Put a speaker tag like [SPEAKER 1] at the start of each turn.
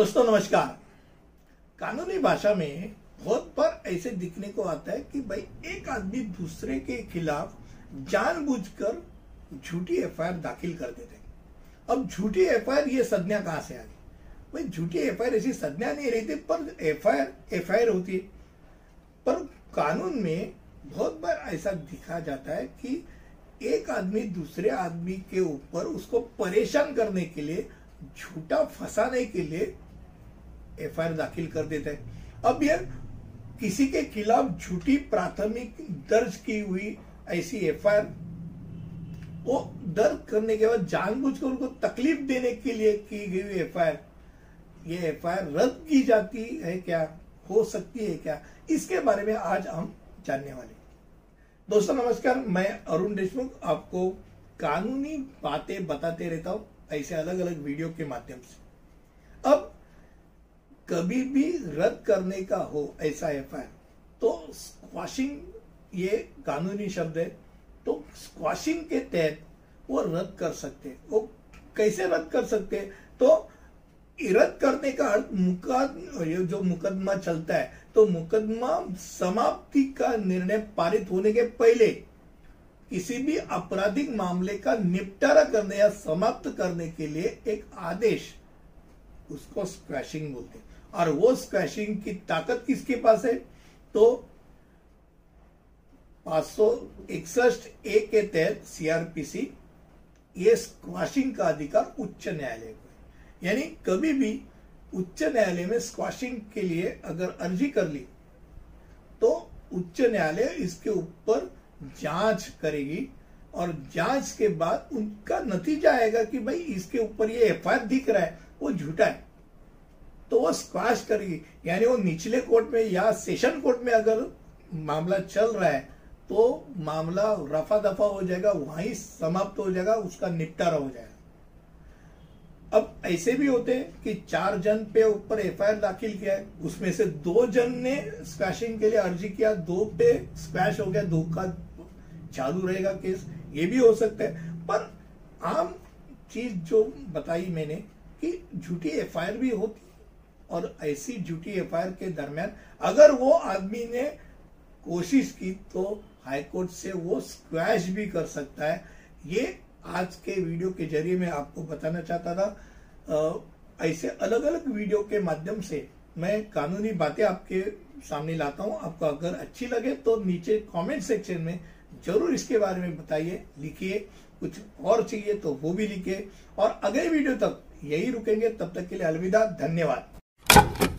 [SPEAKER 1] दोस्तों, नमस्कार। कानूनी भाषा में बहुत बार ऐसे दिखने को आता है कि भाई, एक आदमी दूसरे के खिलाफ जानबूझकर झूठी एफआईआर दाखिल कर देते हैं। अब झूठी एफआईआर, ये संज्ञा कहाँ से आ गई? भाई, झूठी एफआईआर ऐसी संज्ञा नहीं रहती पर एफआईआर एफआईआर होती है। पर कानून में बहुत बार ऐसा दिखा जाता है कि एक आदमी दूसरे आदमी के ऊपर उसको परेशान करने के लिए, झूठा फंसाने के लिए एफआईआर दाखिल कर देता है। अब यह किसी के खिलाफ झूठी प्राथमिक दर्ज की हुई ऐसी एफआईआर, वो दर्ज करने के बाद जानबूझकर उनको तकलीफ़ देने के लिए की गई एफआईआर, ये एफआईआर रद्द की जाती है क्या? हो सकती है क्या? इसके बारे में आज हम जानने वाले दोस्तों, नमस्कार, मैं अरुण देशमुख आपको कानूनी बातें बताते रहता हूँ ऐसे अलग अलग वीडियो के माध्यम से। कभी भी रद्द करने का हो ऐसा एफ़ तो स्क्वाशिंग ये कानूनी शब्द है तो स्क्वाशिंग के तहत वो रद्द कर सकते वो कैसे रद्द कर सकते तो रद्द करने का अर्थ मुकद जो मुकदमा चलता है तो मुकदमा समाप्ति का निर्णय पारित होने के पहले किसी भी आपराधिक मामले का निपटारा करने या समाप्त करने के लिए एक आदेश, उसको स्क्वैशिंग बोलते हैं। और वो स्क्वैशिंग की ताकत किसके पास है? तो पाँच सौ इकसठ ए के तहत सीआरपीसी ये स्क्वाशिंग का अधिकार उच्च न्यायालय को यानी कभी भी उच्च न्यायालय में स्क्वाशिंग के लिए अगर अर्जी कर ली तो उच्च न्यायालय इसके ऊपर जाँच करेगी और जाँच के बाद उनका नतीजा आएगा कि भाई इसके ऊपर ये एफआईआर दिख रहा है, वो झूठा है। तो वो स्क्वाश करेगी। यानी वो निचले कोर्ट में या सेशन कोर्ट में अगर मामला चल रहा है तो मामला रफा दफ़ा हो जाएगा, वहीं समाप्त हो जाएगा, उसका निपटारा हो जाएगा। अब ऐसे भी होते हैं कि चार जन पे ऊपर एफआईआर दाखिल किया है, उसमें से दो जन ने स्क्वैशिंग के लिए अर्जी किया, दो पे स्क्वैश हो गया, दो का चालू रहेगा केस, ये भी हो सकता है। पर आम चीज़ जो बताई मैंने कि झूठी एफआईआर भी होती और ऐसी झूठी एफआईआर के दरमियान अगर वो आदमी ने कोशिश की तो हाईकोर्ट से वो स्क्वैश भी कर सकता है। ये आज के वीडियो के ज़रिए मैं आपको बताना चाहता था। आ, ऐसे अलग अलग वीडियो के माध्यम से मैं कानूनी बातें आपके सामने लाता हूँ। आपको अगर अच्छी लगे तो नीचे कमेंट सेक्शन में ज़रूर इसके बारे में बताइए लिखिए कुछ और चाहिए तो वो भी लिखिए। और अगले वीडियो तक यही रुकेंगे। तब तक के लिए अलविदा धन्यवाद। Thank you.